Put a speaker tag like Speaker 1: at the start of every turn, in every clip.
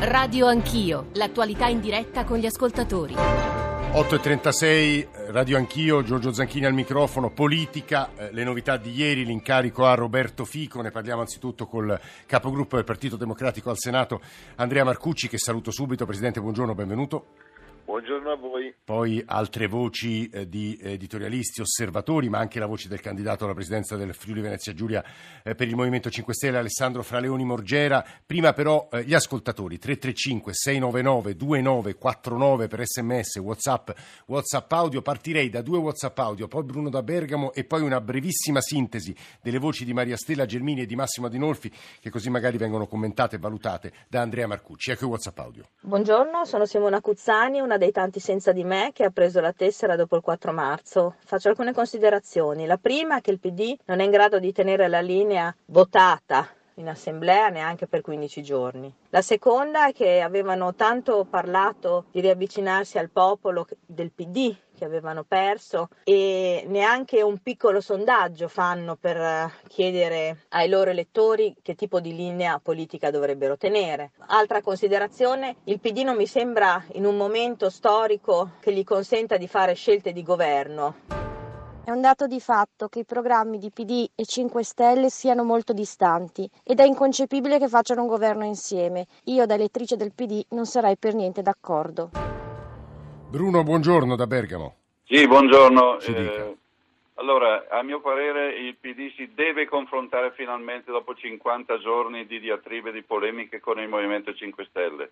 Speaker 1: Radio Anch'io, l'attualità in diretta con gli ascoltatori.
Speaker 2: 8.36, Radio Anch'io, Giorgio Zanchini al microfono, politica, eh, le novità di ieri, l'incarico a Roberto Fico, ne parliamo anzitutto col capogruppo del Partito Democratico al Senato, Andrea Marcucci, che saluto subito. Presidente, buongiorno, benvenuto.
Speaker 3: Buongiorno a voi.
Speaker 2: Poi altre voci eh, di editorialisti, osservatori, ma anche la voce del candidato alla presidenza del Friuli Venezia Giulia eh, per il Movimento 5 Stelle, Alessandro Fraleoni Morgera. Prima però eh, gli ascoltatori 335 699 2949 per sms, whatsapp, whatsapp audio. Partirei da due whatsapp audio, poi Bruno da Bergamo e poi una brevissima sintesi delle voci di Maria Stella Gelmini e di Massimo Adinolfi che così magari vengono commentate e valutate da Andrea Marcucci. Ecco i whatsapp audio.
Speaker 4: Buongiorno, sono Simona Cuzzani, una dei tanti senza di me che ha preso la tessera dopo il 4 marzo. Faccio alcune considerazioni. La prima è che il PD non è in grado di tenere la linea votata in assemblea neanche per 15 giorni. La seconda è che avevano tanto parlato di riavvicinarsi al popolo del PD che avevano perso e neanche un piccolo sondaggio fanno per eh, chiedere ai loro elettori che tipo di linea politica dovrebbero tenere. Altra considerazione, il PD non mi sembra in un momento storico che gli consenta di fare scelte di governo.
Speaker 5: È un dato di fatto che i programmi di PD e 5 Stelle siano molto distanti ed è inconcepibile che facciano un governo insieme. Io da elettrice del PD non sarei per niente d'accordo.
Speaker 2: Bruno, buongiorno da Bergamo.
Speaker 3: Sì, buongiorno.
Speaker 2: Eh,
Speaker 3: allora, a mio parere il PD si deve confrontare finalmente dopo 50 giorni di diatribe, di polemiche con il Movimento 5 Stelle.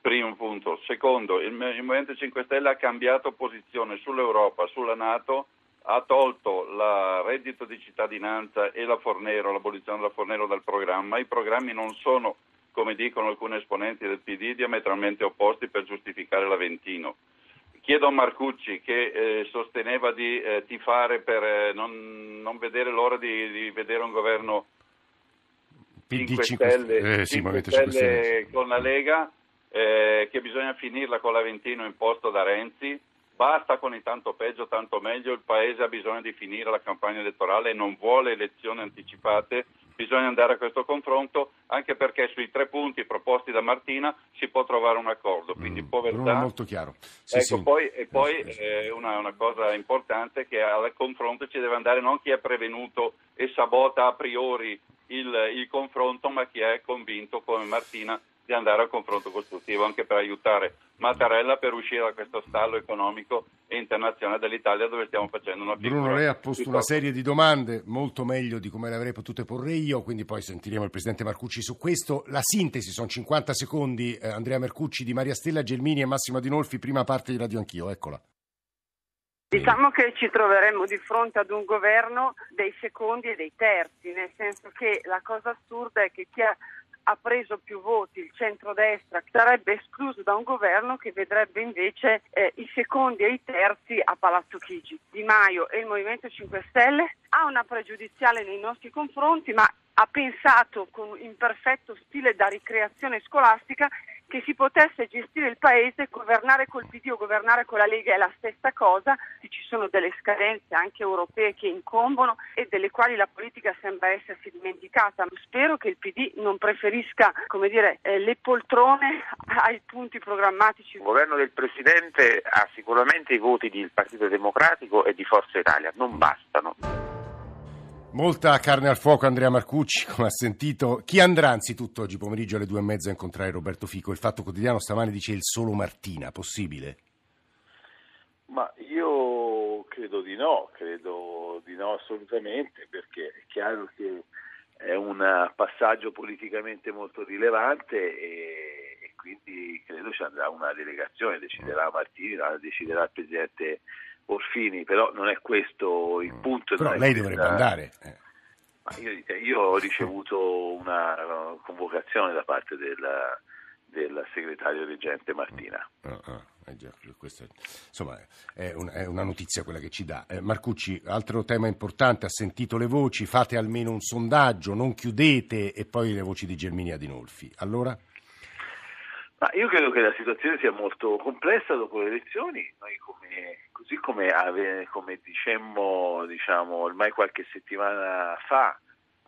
Speaker 3: Primo punto. Secondo, il, il Movimento 5 Stelle ha cambiato posizione sull'Europa, sulla Nato ha tolto il reddito di cittadinanza e la Fornero, l'abolizione della Fornero dal programma, i programmi non sono, come dicono alcuni esponenti del PD, diametralmente opposti per giustificare l'Aventino. Chiedo a Marcucci che eh, sosteneva di eh, tifare per eh, non, non, vedere l'ora di, di, vedere un governo
Speaker 2: PD
Speaker 3: 5 Stelle, eh, 5 stelle con la Lega, eh, che bisogna finirla con l'Aventino imposto da Renzi Basta con il tanto peggio, tanto meglio, il Paese ha bisogno di finire la campagna elettorale e non vuole elezioni anticipate, bisogna andare a questo confronto anche perché sui tre punti proposti da Martina si può trovare un accordo, quindi mm, povertà...
Speaker 2: molto chiaro. Sì,
Speaker 3: ecco,
Speaker 2: sì.
Speaker 3: Poi, e poi eh, una, una, cosa importante è che al confronto ci deve andare non chi è prevenuto e sabota a priori il, il confronto, ma chi è convinto come Martina di andare al confronto costruttivo anche per aiutare Mattarella per uscire da questo stallo economico e internazionale dell'Italia dove stiamo facendo una piccola...
Speaker 2: Bruno, lei ha posto una serie di domande molto meglio di come le avrei potute porre io, quindi poi sentiremo il Presidente Marcucci su questo. La sintesi sono 50 secondi, eh, Andrea Mercucci di Maria Stella Gelmini e Massimo Adinolfi, prima parte di Radio Anch'io, eccola.
Speaker 6: Diciamo che ci troveremmo di fronte ad un governo dei secondi e dei terzi, nel senso che la cosa assurda è che chi ha ha preso più voti il centrodestra sarebbe escluso da un governo che vedrebbe invece eh, i secondi e i terzi a Palazzo Chigi. Di Maio e il Movimento 5 Stelle ha una pregiudiziale nei nostri confronti, ma ha pensato con in perfetto stile da ricreazione scolastica che si potesse gestire il paese, governare col PD o governare con la Lega è la stessa cosa, ci sono delle scadenze anche europee che incombono e delle quali la politica sembra essersi dimenticata. Spero che il PD non preferisca dire, eh, le poltrone ai punti programmatici.
Speaker 7: Il governo del Presidente ha sicuramente i voti del Partito Democratico e di Forza Italia, non bastano.
Speaker 2: Molta carne al fuoco Andrea Marcucci, come ha sentito. Chi andrà anzitutto oggi pomeriggio alle due e mezza a incontrare Roberto Fico? Il Fatto Quotidiano stamani dice il solo Martina, possibile?
Speaker 8: Ma io credo di no, credo di no assolutamente, perché è chiaro che è un passaggio politicamente molto rilevante e, e quindi credo ci andrà una delegazione, deciderà Martini, deciderà il Presidente Orfini, però non è questo il mm. punto.
Speaker 2: Però lei dovrebbe questa... andare. Eh.
Speaker 8: Io, io, ho ricevuto una convocazione da parte del, del segretario reggente Martina.
Speaker 2: Eh già, questa, insomma, è, un, è, una notizia quella che ci dà. Eh, Marcucci, altro tema importante, ha sentito le voci, fate almeno un sondaggio, non chiudete e poi le voci di Germini Adinolfi. Allora?
Speaker 8: Ma io credo che la situazione sia molto complessa dopo le elezioni, noi come, così come, ave, come dicemmo diciamo, ormai qualche settimana fa,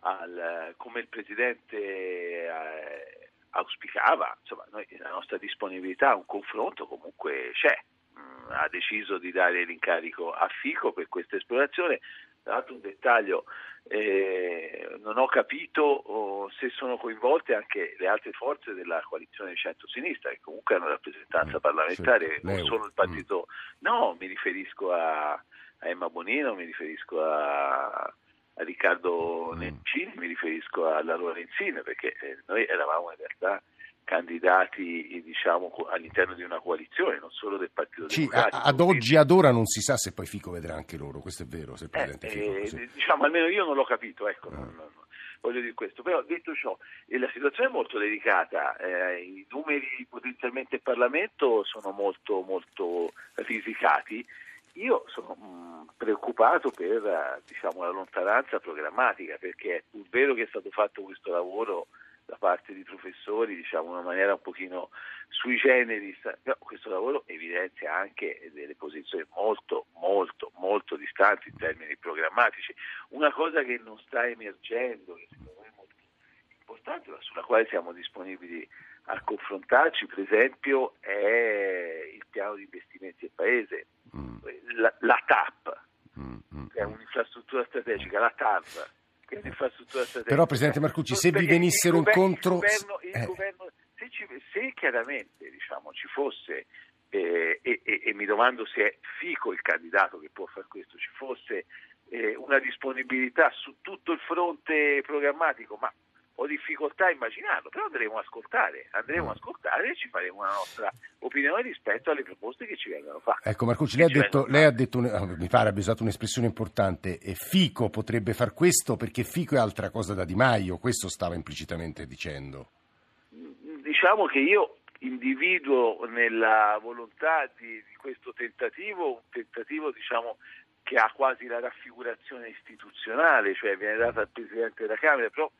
Speaker 8: al, come il Presidente eh, auspicava, insomma, noi, la nostra disponibilità a un confronto comunque c'è. Mm, ha deciso di dare l'incarico a Fico per questa esplorazione. Tra l'altro un dettaglio, eh, non ho capito oh, se sono coinvolte anche le altre forze della coalizione di centro-sinistra, che comunque hanno rappresentanza
Speaker 2: Mm,
Speaker 8: parlamentare,
Speaker 2: sì,
Speaker 8: non solo il partito. No, mi riferisco a, a Emma Bonino, mi riferisco a, a Riccardo
Speaker 2: Mm.
Speaker 8: Nencini, mi riferisco alla Lorenzina, perché eh, noi eravamo in realtà candidati eh, diciamo, all'interno di una coalizione, non solo del Partito
Speaker 2: Sì,
Speaker 8: Democratico.
Speaker 2: ad oggi, ad ora non si sa se poi Fico vedrà anche loro, questo è vero, se il
Speaker 8: Eh,
Speaker 2: Fico.
Speaker 8: eh,
Speaker 2: sì.
Speaker 8: diciamo, almeno io non l'ho capito, ecco,
Speaker 2: Ah.
Speaker 8: non- non- voglio dire questo. Però detto ciò, eh, la situazione è molto delicata, eh, i numeri potenzialmente in Parlamento sono molto, molto risicati. Io sono mh, preoccupato per eh, diciamo, la lontananza programmatica, perché è pur vero che è stato fatto questo lavoro da parte di professori, diciamo in una maniera un pochino sui generis, però questo lavoro evidenzia anche delle posizioni molto, molto, molto distanti in termini programmatici. Una cosa che non sta emergendo, che secondo me è molto importante, ma sulla quale siamo disponibili a confrontarci, per esempio, è il piano di investimenti del Paese,
Speaker 2: Mm,
Speaker 8: la, la TAP,
Speaker 2: mm, mm,
Speaker 8: che è un'infrastruttura strategica, la TAV, che è un'infrastruttura strategica.
Speaker 2: Però, Presidente Marcucci, se vi venissero incontro-
Speaker 8: Il governo, il
Speaker 2: eh.
Speaker 8: governo- se, ci- se chiaramente diciamo, ci fosse, eh, e, e- e mi domando se è Fico il candidato che può fare questo, ci fosse eh, una disponibilità su tutto il fronte programmatico, ma ho difficoltà a immaginarlo, però andremo a ascoltare, andremo a ascoltare e ci faremo una nostra opinione rispetto alle proposte che ci vengono fatte.
Speaker 2: Ecco Marcucci, lei ha detto, lei ha detto ah, mi pare abbia usato un'espressione importante, e Fico potrebbe far questo perché Fico è altra cosa da Di Maio, questo stava implicitamente dicendo.
Speaker 8: Diciamo che io individuo nella volontà di, di questo tentativo un tentativo diciamo, che ha quasi la raffigurazione istituzionale, cioè viene data al Presidente della Camera, però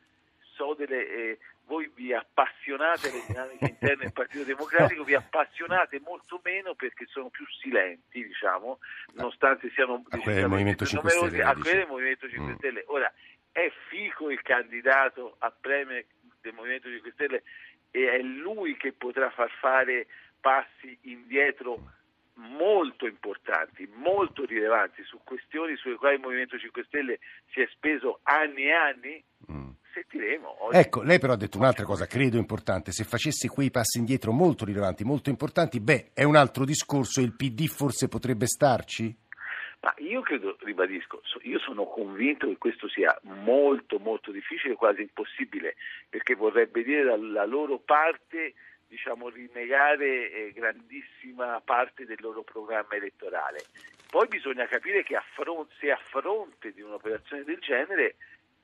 Speaker 8: so delle, eh, voi vi appassionate alle dinamiche interne del Partito Democratico, vi appassionate molto meno perché sono più silenti, diciamo, nonostante siano
Speaker 2: A quelle del Movimento 5
Speaker 8: numerosi,
Speaker 2: Stelle,
Speaker 8: a quelle del Movimento 5
Speaker 2: Mm.
Speaker 8: Stelle. Ora, è Fico il candidato a premio del Movimento 5 Stelle e è lui che potrà far fare passi indietro molto importanti, molto rilevanti su questioni sulle quali il Movimento 5 Stelle si è speso anni e anni?
Speaker 2: Mm.
Speaker 8: Sentiremo. Oggi-
Speaker 2: Ecco, lei però ha detto un'altra cosa, credo importante, se facesse quei passi indietro molto rilevanti, molto importanti, beh, è un altro discorso, il PD forse potrebbe starci?
Speaker 8: Ma io credo, ribadisco, io sono convinto che questo sia molto molto difficile, quasi impossibile, perché vorrebbe dire dalla loro parte diciamo, rinnegare eh, grandissima parte del loro programma elettorale. Poi bisogna capire che a fron- se a fronte di un'operazione del genere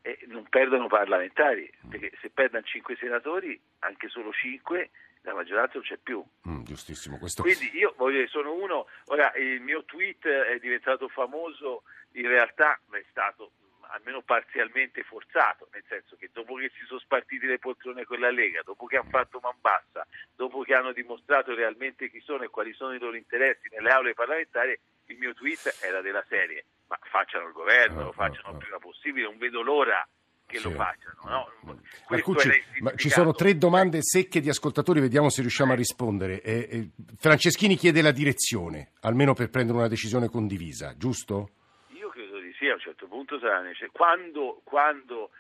Speaker 8: eh, non perdono parlamentari, perché se perdono 5 senatori, anche solo 5, la maggioranza non c'è più.
Speaker 2: Mm, giustissimo, questo...
Speaker 8: Quindi io voglio dire, sono uno, ora il mio tweet è diventato famoso, in realtà è stato mh, almeno parzialmente forzato, nel senso che dopo che si sono spartiti le poltrone con la Lega, dopo che hanno fatto man bassa, dopo che hanno dimostrato realmente chi sono e quali sono i loro interessi nelle aule parlamentari, il mio tweet era della serie, ma facciano il governo, lo facciano il prima possibile, non vedo l'ora che lo
Speaker 2: Sì.
Speaker 8: facciano. No?
Speaker 2: Marcucci, ci sono tre domande secche di ascoltatori, vediamo se riusciamo a rispondere. Eh, eh, Franceschini chiede la direzione, almeno per prendere una decisione condivisa, giusto?
Speaker 8: Io credo di sì, a un certo punto sarà necessario. Quando, quando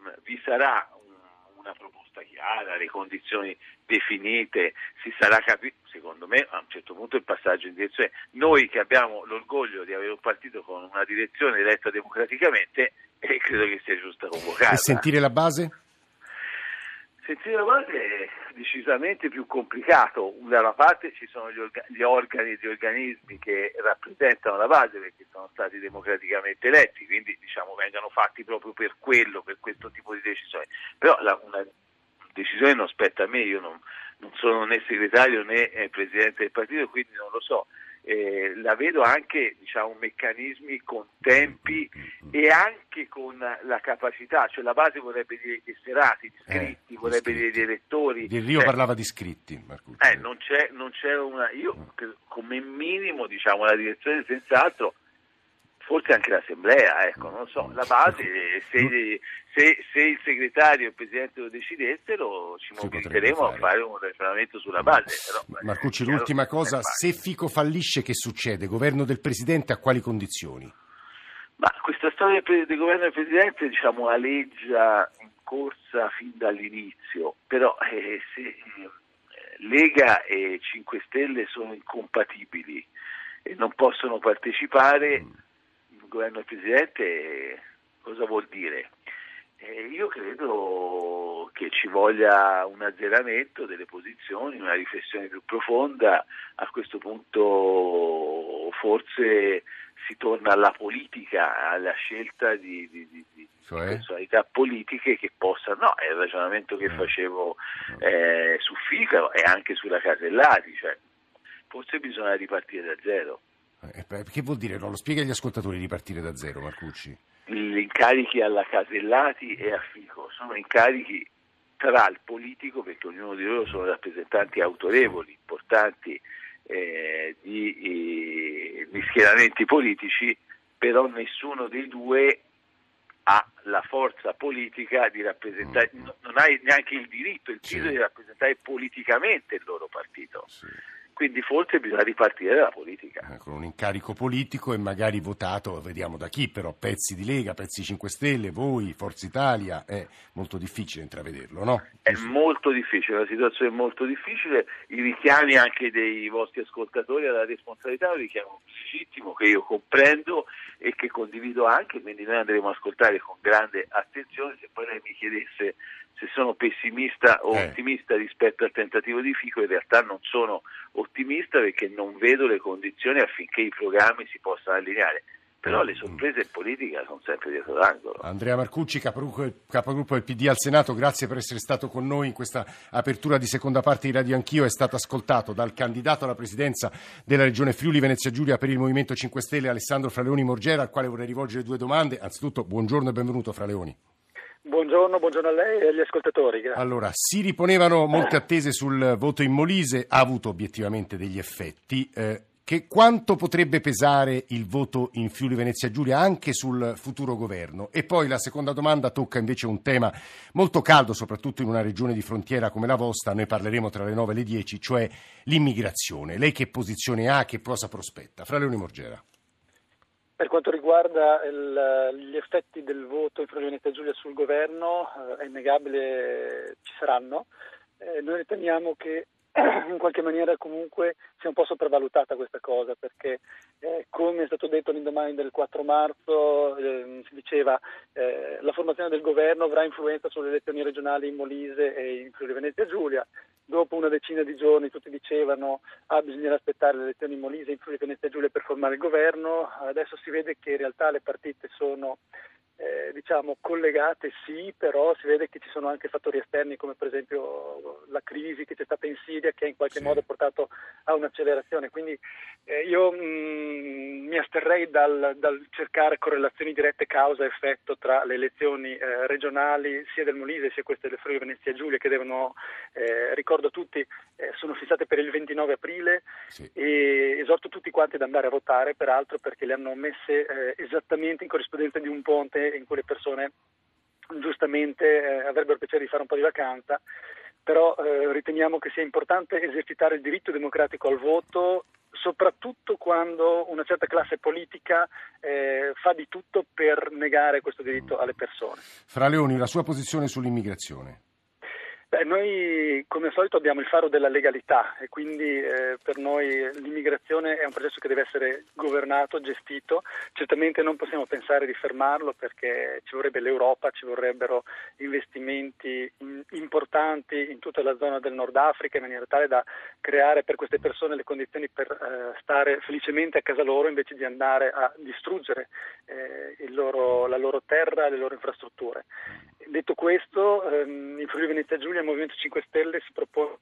Speaker 8: mh, vi sarà un- una proposta chiara, le condizioni definite, si sarà capito, secondo me a un certo punto il passaggio in direzione. Noi che abbiamo l'orgoglio di avere un partito con una direzione eletta democraticamente, eh, credo che sia giusta convocarla.
Speaker 2: E sentire la base?
Speaker 8: Sentire la base è decisamente più complicato. Da una parte ci sono gli, orga- gli organi e gli organismi che rappresentano la base perché sono stati democraticamente eletti, quindi diciamo vengano fatti proprio per quello, per questo tipo di decisione. Però la- una decisione non spetta a me, io non, non sono né segretario né eh, presidente del partito, quindi non lo so. Eh, la vedo anche diciamo, meccanismi con tempi e anche con la capacità, cioè la base vorrebbe dire gli serati, gli
Speaker 2: Eh,
Speaker 8: iscritti,
Speaker 2: gli
Speaker 8: vorrebbe
Speaker 2: iscritti.
Speaker 8: dire gli elettori.
Speaker 2: Del Rio
Speaker 8: Cioè,
Speaker 2: parlava di iscritti, Marcucci.
Speaker 8: eh, non c'è, non c'è una. Io credo- come minimo, diciamo, la direzione senz'altro forse anche l'assemblea, ecco, non so, la base, se, se, se il segretario e il presidente lo decidessero ci mobiliteremo a fare un ragionamento sulla base. Però,
Speaker 2: Marcucci, l'ultima cosa, se Fico fallisce che succede? Governo del presidente a quali condizioni?
Speaker 8: Ma questa storia del governo del presidente diciamo aleggia in corsa fin dall'inizio, però eh, se eh, Lega e 5 Stelle sono incompatibili e non possono partecipare, mm governo del Presidente cosa vuol dire? Eh, io credo che ci voglia un azzeramento delle posizioni, una riflessione più profonda, a questo punto forse si torna alla politica, alla scelta di, di, di, di cioè? personalità politiche che possano, no, è il ragionamento che mm. facevo eh, su Fica e anche sulla Casellati, cioè, forse bisogna ripartire da zero.
Speaker 2: Eh, che vuol dire? No, lo spiega agli ascoltatori di partire da zero, Marcucci.
Speaker 8: Gli incarichi alla Casellati e a Fico sono incarichi tra il politico, perché ognuno di loro sono rappresentanti autorevoli, importanti eh, di, eh, di schieramenti politici, però nessuno dei due ha la forza politica di rappresentare, mm. non ha neanche il diritto, il titolo sì. di rappresentare politicamente il loro partito. Sì quindi forse bisogna ripartire dalla politica.
Speaker 2: Eh, con un incarico politico e magari votato, vediamo da chi, però pezzi di Lega, pezzi 5 Stelle, voi, Forza Italia, è molto difficile intravederlo, no?
Speaker 8: È molto difficile, la situazione è molto difficile, i richiami anche dei vostri ascoltatori alla responsabilità è un richiamo legittimo che io comprendo e che condivido anche, quindi noi andremo a ascoltare con grande attenzione, se poi lei mi chiedesse se sono pessimista o eh. ottimista rispetto al tentativo di Fico, in realtà non sono ottimista perché non vedo le condizioni affinché i programmi si possano allineare. Però le sorprese in politica sono sempre dietro l'angolo.
Speaker 2: Andrea Marcucci, capogruppo del PD al Senato, grazie per essere stato con noi in questa apertura di seconda parte di Radio Anch'io. È stato ascoltato dal candidato alla presidenza della Regione Friuli Venezia Giulia per il Movimento 5 Stelle, Alessandro Fraleoni Morgera, al quale vorrei rivolgere due domande. Anzitutto, buongiorno e benvenuto Fraleoni.
Speaker 9: Buongiorno, buongiorno, a lei e agli ascoltatori. Grazie.
Speaker 2: Allora, si riponevano molte attese sul voto in Molise, ha avuto obiettivamente degli effetti. Eh, che quanto potrebbe pesare il voto in Friuli Venezia Giulia anche sul futuro governo? E poi la seconda domanda tocca invece un tema molto caldo, soprattutto in una regione di frontiera come la vostra, noi parleremo tra le 9 e le 10, cioè l'immigrazione. Lei che posizione ha, che cosa prospetta? Fra Leoni Morgera.
Speaker 9: Per quanto riguarda il, gli effetti del voto in Friuli Venezia Giulia sul governo, eh, è innegabile ci saranno. Eh, noi riteniamo che in qualche maniera comunque sia un po' sopravvalutata questa cosa perché eh, come è stato detto l'indomani del 4 marzo eh, si diceva eh, la formazione del governo avrà influenza sulle elezioni regionali in Molise e in Friuli Venezia Giulia dopo una decina di giorni tutti dicevano ah bisognerà aspettare le elezioni in Molise in Friuli Venezia Giulia per formare il governo. Adesso si vede che in realtà le partite sono eh, diciamo collegate sì, però si vede che ci sono anche fattori esterni come per esempio la crisi che c'è stata in Siria che in qualche sì. modo ha portato a un'accelerazione. Quindi eh, io mh, mm, mi asterrei dal, dal, cercare correlazioni dirette causa-effetto tra le elezioni eh, regionali sia del Molise sia queste del Friuli Venezia Giulia che devono, eh, ricordo a tutti, eh, sono fissate per il 29 aprile sì. e esorto tutti quanti ad andare a votare peraltro perché le hanno messe eh, esattamente in corrispondenza di un ponte in cui le persone giustamente eh, avrebbero piacere di fare un po' di vacanza, però eh, riteniamo che sia importante esercitare il diritto democratico al voto soprattutto quando una certa classe politica eh, fa di tutto per negare questo diritto alle persone.
Speaker 2: Fra Leoni, la sua posizione sull'immigrazione?
Speaker 9: Beh, noi come al solito abbiamo il faro della legalità e quindi eh, per noi l'immigrazione è un processo che deve essere governato, gestito. Certamente non possiamo pensare di fermarlo perché ci vorrebbe l'Europa, ci vorrebbero investimenti in, importanti in tutta la zona del Nord Africa in maniera tale da creare per queste persone le condizioni per eh, stare felicemente a casa loro invece di andare a distruggere eh, loro, la loro terra le loro infrastrutture. Detto questo, ehm, in Friuli Venezia Giulia il Movimento 5 Stelle si propone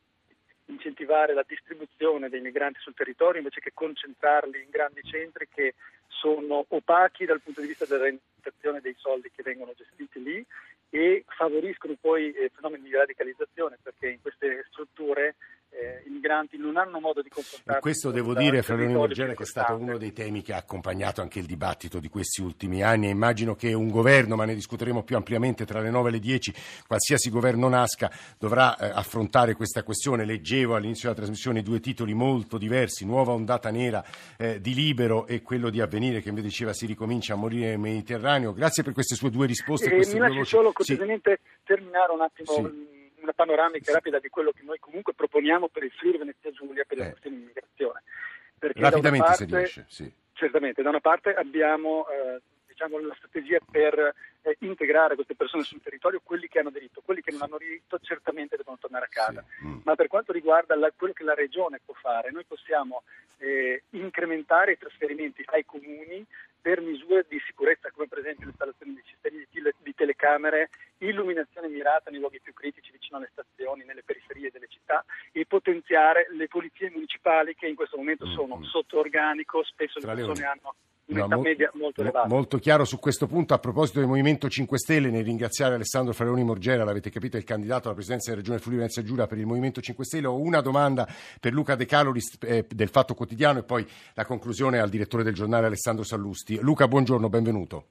Speaker 9: di incentivare la distribuzione dei migranti sul territorio invece che concentrarli in grandi centri che sono opachi dal punto di vista della rendicontazione dei soldi che vengono gestiti lì e favoriscono poi eh, fenomeni di radicalizzazione perché in queste strutture eh, i migranti non hanno modo di confrontarsi.
Speaker 2: E questo devo dire, Fratelli Morgera, che è stato uno dei temi che ha accompagnato anche il dibattito di questi ultimi anni e immagino che un governo, ma ne discuteremo più ampiamente tra le 9 e le 10, qualsiasi governo nasca, dovrà eh, affrontare questa questione. Leggevo all'inizio della trasmissione due titoli molto diversi, Nuova ondata nera eh, di Libero e quello di Avvenire che invece diceva si ricomincia a morire nel Mediterraneo. Grazie per queste sue due risposte.
Speaker 9: E mi lasci solo cortesemente sì. terminare un attimo sì. Una panoramica rapida di quello che noi comunque proponiamo per il Friuli Venezia Giulia per eh. la questione di immigrazione.
Speaker 2: Perché Rapidamente parte, se riesce, sì.
Speaker 9: Certamente, da una parte abbiamo eh, diciamo, la strategia per eh, integrare queste persone sul territorio, quelli che hanno diritto, quelli che non hanno diritto certamente devono tornare a casa. Sì. Mm. Ma per quanto riguarda la, quello che la Regione può fare, noi possiamo eh, incrementare i trasferimenti ai comuni per misure di sicurezza come per esempio l'installazione di sistemi di, telecamere, illuminazione mirata nei luoghi più critici vicino alle stazioni, nelle periferie delle città e potenziare le polizie municipali che in questo momento mm, sono mm. sotto organico, spesso le persone hanno No,
Speaker 2: molto,
Speaker 9: molto,
Speaker 2: molto, chiaro su questo punto. A proposito del Movimento 5 Stelle, nel ringraziare Alessandro Fraroni Morgera, l'avete capito, è il candidato alla presidenza della Regione Friuli Venezia Giulia per il Movimento 5 Stelle. Ho una domanda per Luca De Caloris eh, del Fatto Quotidiano e poi la conclusione al direttore del giornale Alessandro Sallusti. Luca, buongiorno, benvenuto.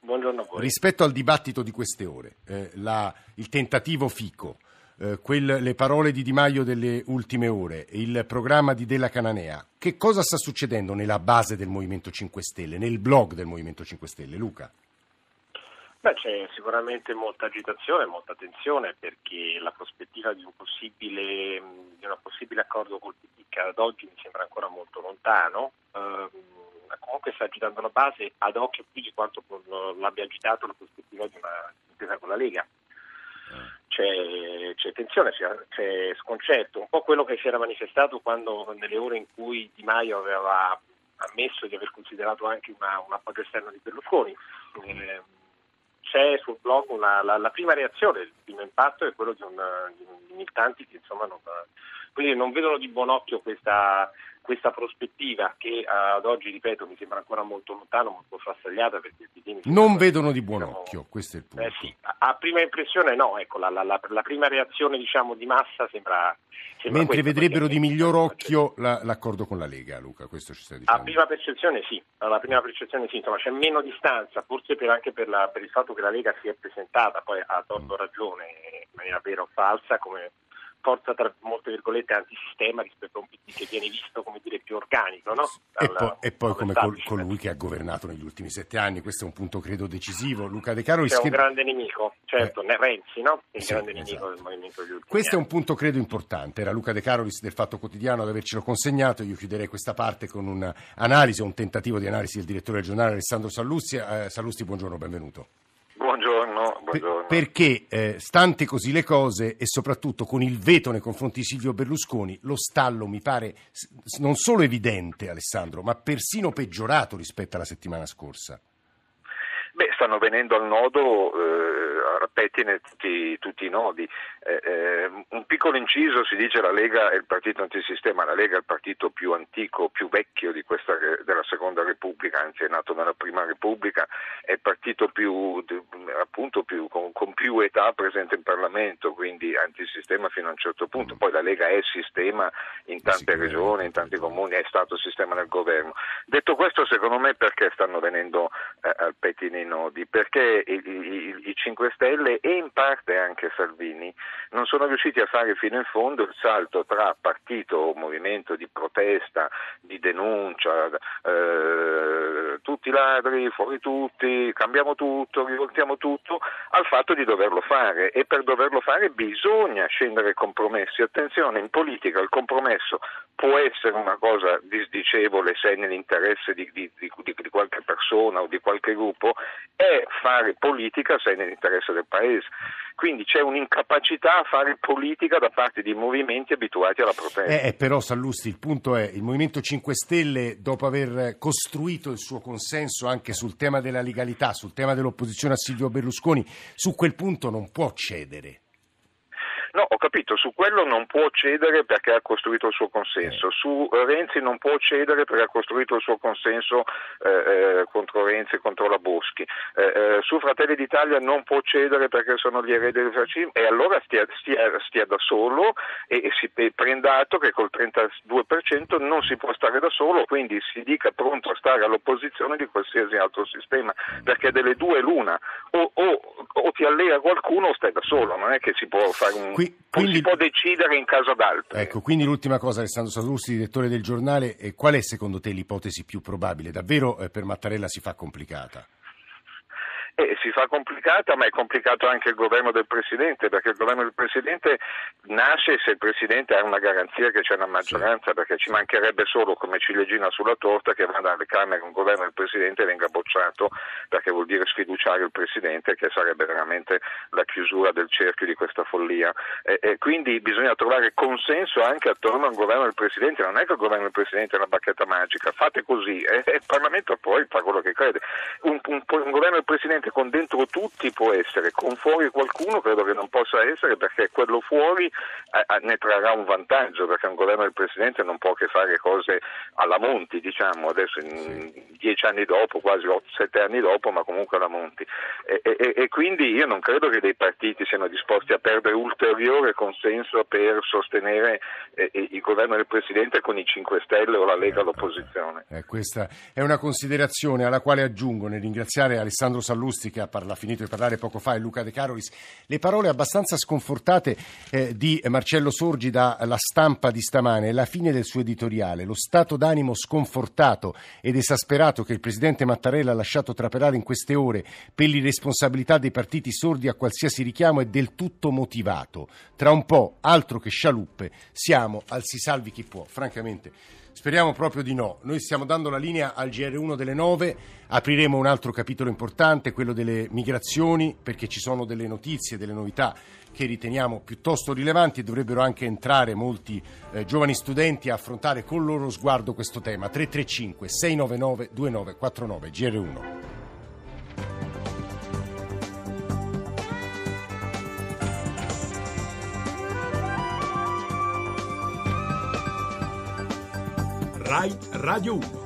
Speaker 10: Buongiorno a voi.
Speaker 2: Rispetto al dibattito di queste ore, eh, la, il tentativo Fico eh, quel, le parole di Di Maio delle ultime ore, il programma di Della Cananea, che cosa sta succedendo nella base del Movimento 5 Stelle, nel blog del Movimento 5 Stelle? Luca?
Speaker 10: Beh, c'è sicuramente molta agitazione, molta tensione perché la prospettiva di un possibile, di possibile accordo col PD che ad oggi mi sembra ancora molto lontano, ehm, comunque sta agitando la base ad occhio più di quanto l'abbia agitato la prospettiva di una intesa con la Lega c'è, c'è tensione, c'è, sconcerto, un po' quello che si era manifestato quando nelle ore in cui Di Maio aveva ammesso di aver considerato anche una, un appoggio esterno di Berlusconi. Eh, c'è sul blog una, la, la, prima reazione, il primo impatto è quello di, un, di militanti che insomma non, quindi non vedono di buon occhio questa, questa prospettiva che ad oggi, ripeto, mi sembra ancora molto lontano, molto frastagliata perché
Speaker 2: non vedono di buon diciamo, occhio, questo è il punto.
Speaker 10: Eh sì, a prima impressione no, ecco, la, la, la, la prima reazione diciamo, di massa sembra... sembra
Speaker 2: Mentre questa, vedrebbero di miglior occhio l'accordo con la Lega, Luca, questo ci stai dicendo?
Speaker 10: A prima percezione sì, alla prima percezione sì, insomma c'è meno distanza, forse per, anche per, per, il fatto che la Lega si è presentata, poi ha torto mm. ragione in maniera vera o falsa, come forza tra molte virgolette antisistema rispetto a un PD che viene visto come dire più organico no?
Speaker 2: e, poi, e poi come col, colui che ha governato negli ultimi sette anni questo è un punto credo decisivo Luca De Caro
Speaker 10: è un grande nemico certo eh. Renzi no? il sì, grande nemico esatto. del movimento degli
Speaker 2: questo
Speaker 10: anni.
Speaker 2: è un punto credo importante era Luca De Carolis del Fatto Quotidiano ad avercelo consegnato io chiuderei questa parte con un'analisi un tentativo di analisi del direttore del giornale Alessandro Sallusti eh, Sallusti buongiorno benvenuto
Speaker 11: Buongiorno, buongiorno.
Speaker 2: perché, eh, stante così le cose e soprattutto con il veto nei confronti di Silvio Berlusconi, lo stallo mi pare non solo evidente, Alessandro, ma persino peggiorato rispetto alla settimana scorsa.
Speaker 11: Beh, stanno venendo al nodo eh, pettine tutti, tutti i nodi. Eh, eh, un piccolo inciso si dice la Lega è il partito antisistema, la Lega è il partito più antico, più vecchio questa, della seconda Repubblica, anzi è nato nella prima Repubblica, è il partito più, appunto, più, con, con, più età presente in Parlamento, quindi antisistema fino a un certo punto. Poi la Lega è sistema in tante regioni, in tanti comuni, è stato sistema nel governo. Detto questo, secondo me perché stanno venendo eh, al pettine i nodi? Perché i, i, i 5 Stelle e in parte anche Salvini non sono riusciti a fare fino in fondo il salto tra partito o movimento di protesta, di denuncia, eh, tutti ladri, fuori tutti, cambiamo tutto, rivoltiamo tutto, al fatto di doverlo fare e per doverlo fare bisogna scendere compromessi. Attenzione, in politica il compromesso può essere una cosa disdicevole se è nell'interesse di, di, di, di qualche persona o di qualche gruppo, è fare politica se è nell'interesse del paese. Quindi c'è un'incapacità a fare politica da parte di movimenti abituati alla protesta.
Speaker 2: Eh, eh, però Sallusti, il punto è il Movimento 5 Stelle, dopo aver costruito il suo consenso anche sul tema della legalità, sul tema dell'opposizione a Silvio Berlusconi, su quel punto non può cedere.
Speaker 11: No, ho capito, su quello non può cedere perché ha costruito il suo consenso, eh. su Renzi non può cedere perché ha costruito il suo consenso eh, eh, contro Renzi e contro la Boschi, eh, eh, su Fratelli d'Italia non può cedere perché sono gli eredi del fascismo e allora stia, stia, stia da solo e, e si prenda atto che col 32% non si può stare da solo, quindi si dica pronto a stare all'opposizione di qualsiasi altro sistema, perché delle due l'una, o, o, o ti allea qualcuno o stai da solo, non è che si può fare un... Qui, quindi, si può decidere in caso d'altro.
Speaker 2: Ecco, quindi l'ultima cosa, Alessandro Sallusti, direttore del giornale, qual è secondo te l'ipotesi più probabile? Davvero eh, per Mattarella si fa complicata?
Speaker 11: Eh, si fa complicata, ma è complicato anche il governo del Presidente, perché il governo del Presidente nasce se il Presidente ha una garanzia che c'è una maggioranza, sì. perché ci mancherebbe solo come ciliegina sulla torta che vada alle Camere un governo del Presidente venga bocciato, perché vuol dire sfiduciare il Presidente, che sarebbe veramente la chiusura del cerchio di questa follia. E, e quindi bisogna trovare consenso anche attorno al governo del Presidente, non è che il governo del Presidente è una bacchetta magica, fate così e, e il Parlamento poi fa quello che crede. Un, un, un governo del Presidente Presidente con dentro tutti può essere, con fuori qualcuno credo che non possa essere perché quello fuori eh, ne trarrà un vantaggio perché un governo del Presidente non può che fare cose alla Monti, diciamo, adesso dieci anni dopo, quasi sette anni dopo, ma comunque alla Monti. E, e, e, quindi io non credo che dei partiti siano disposti a perdere ulteriore consenso per sostenere eh, il governo del Presidente con i 5 Stelle o la Lega all'opposizione.
Speaker 2: Eh, questa è una considerazione alla quale aggiungo nel ringraziare Alessandro Sallusti Ha parla, finito di parlare poco fa e Luca De Carolis, le parole abbastanza sconfortate eh, di Marcello Sorgi dalla stampa di stamane, la fine del suo editoriale, lo stato d'animo sconfortato ed esasperato che il presidente Mattarella ha lasciato trapelare in queste ore per l'irresponsabilità dei partiti sordi a qualsiasi richiamo è del tutto motivato. Tra un po', altro che scialuppe, siamo al si salvi chi può. Francamente Speriamo proprio di no. Noi stiamo dando la linea al GR1 delle 9, apriremo un altro capitolo importante, quello delle migrazioni, perché ci sono delle notizie, delle novità che riteniamo piuttosto rilevanti e dovrebbero anche entrare molti eh, giovani studenti a affrontare con il loro sguardo questo tema. 335 699 2949 GR1.
Speaker 12: Rai Radio 1.